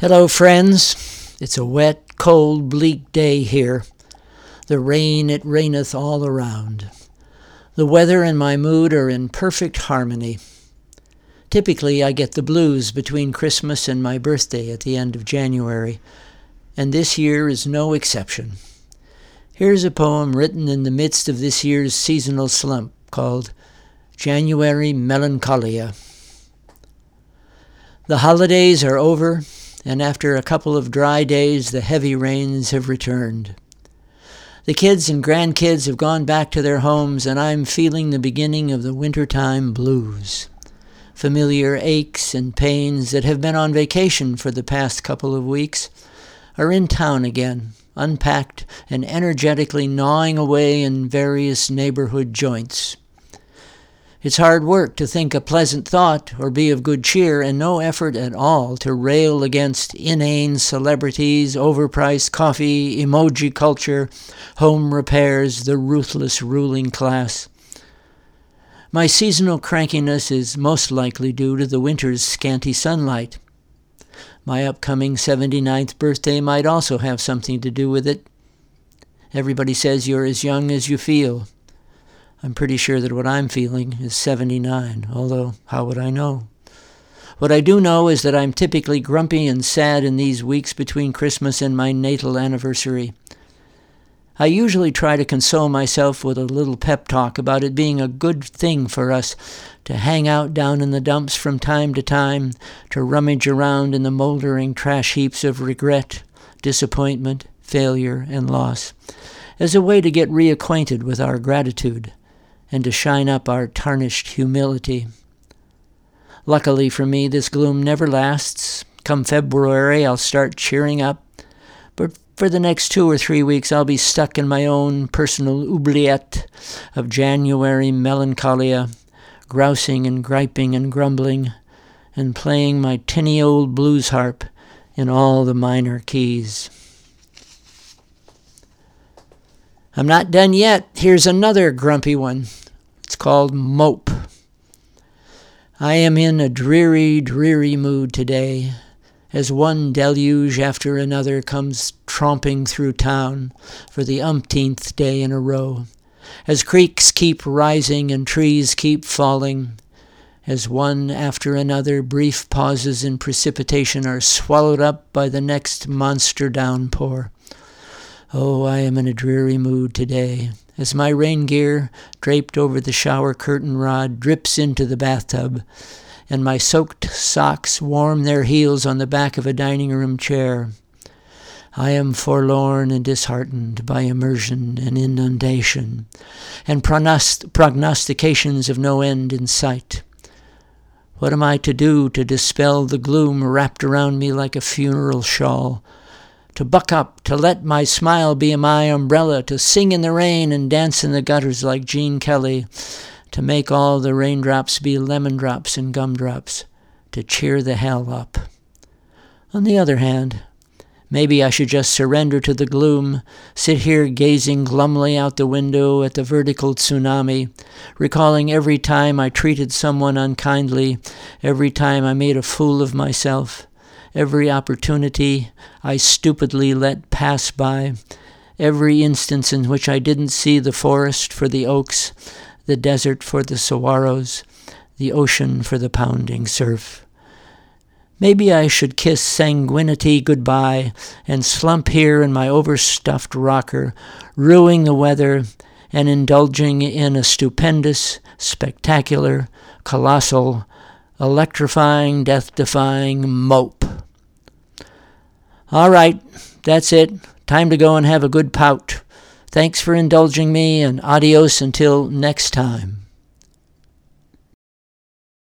Hello, friends. It's a wet, cold, bleak day here. The rain, it raineth all around. The weather and my mood are in perfect harmony. Typically, I get the blues between Christmas and my birthday at the end of January, and this year is no exception. Here's a poem written in the midst of this year's seasonal slump called January Melancholia. The holidays are over and after a couple of dry days, the heavy rains have returned. The kids and grandkids have gone back to their homes, and I'm feeling the beginning of the wintertime blues. Familiar aches and pains that have been on vacation for the past couple of weeks are in town again, unpacked and energetically gnawing away in various neighborhood joints. It's hard work to think a pleasant thought or be of good cheer, and no effort at all to rail against inane celebrities, overpriced coffee, emoji culture, home repairs, the ruthless ruling class. My seasonal crankiness is most likely due to the winter's scanty sunlight. My upcoming 79th birthday might also have something to do with it. Everybody says you're as young as you feel. I'm pretty sure that what I'm feeling is 79, although how would I know? What I do know is that I'm typically grumpy and sad in these weeks between Christmas and my natal anniversary. I usually try to console myself with a little pep talk about it being a good thing for us to hang out down in the dumps from time to time, to rummage around in the moldering trash heaps of regret, disappointment, failure, and loss, as a way to get reacquainted with our gratitude and to shine up our tarnished humility. Luckily for me, this gloom never lasts. Come February, I'll start cheering up. But for the next two or three weeks, I'll be stuck in my own personal oubliette of January melancholia, grousing and griping and grumbling, and playing my tinny old blues harp in all the minor keys. I'm not done yet. Here's another grumpy one. Called Mope. I am in a dreary, dreary mood today, as one deluge after another comes tromping through town for the umpteenth day in a row, as creeks keep rising and trees keep falling, as one after another brief pauses in precipitation are swallowed up by the next monster downpour. Oh, I am in a dreary mood today, as my rain gear, draped over the shower curtain rod, drips into the bathtub, and my soaked socks warm their heels on the back of a dining room chair. I am forlorn and disheartened by immersion and inundation, and prognost- prognostications of no end in sight. What am I to do to dispel the gloom wrapped around me like a funeral shawl? To buck up, to let my smile be my umbrella, to sing in the rain and dance in the gutters like Gene Kelly, to make all the raindrops be lemon drops and gumdrops, to cheer the hell up. On the other hand, maybe I should just surrender to the gloom, sit here gazing glumly out the window at the vertical tsunami, recalling every time I treated someone unkindly, every time I made a fool of myself every opportunity I stupidly let pass by, every instance in which I didn't see the forest for the oaks, the desert for the saguaros, the ocean for the pounding surf. Maybe I should kiss sanguinity goodbye and slump here in my overstuffed rocker, ruining the weather and indulging in a stupendous, spectacular, colossal, electrifying, death defying mope. All right, that's it. Time to go and have a good pout. Thanks for indulging me, and adios until next time.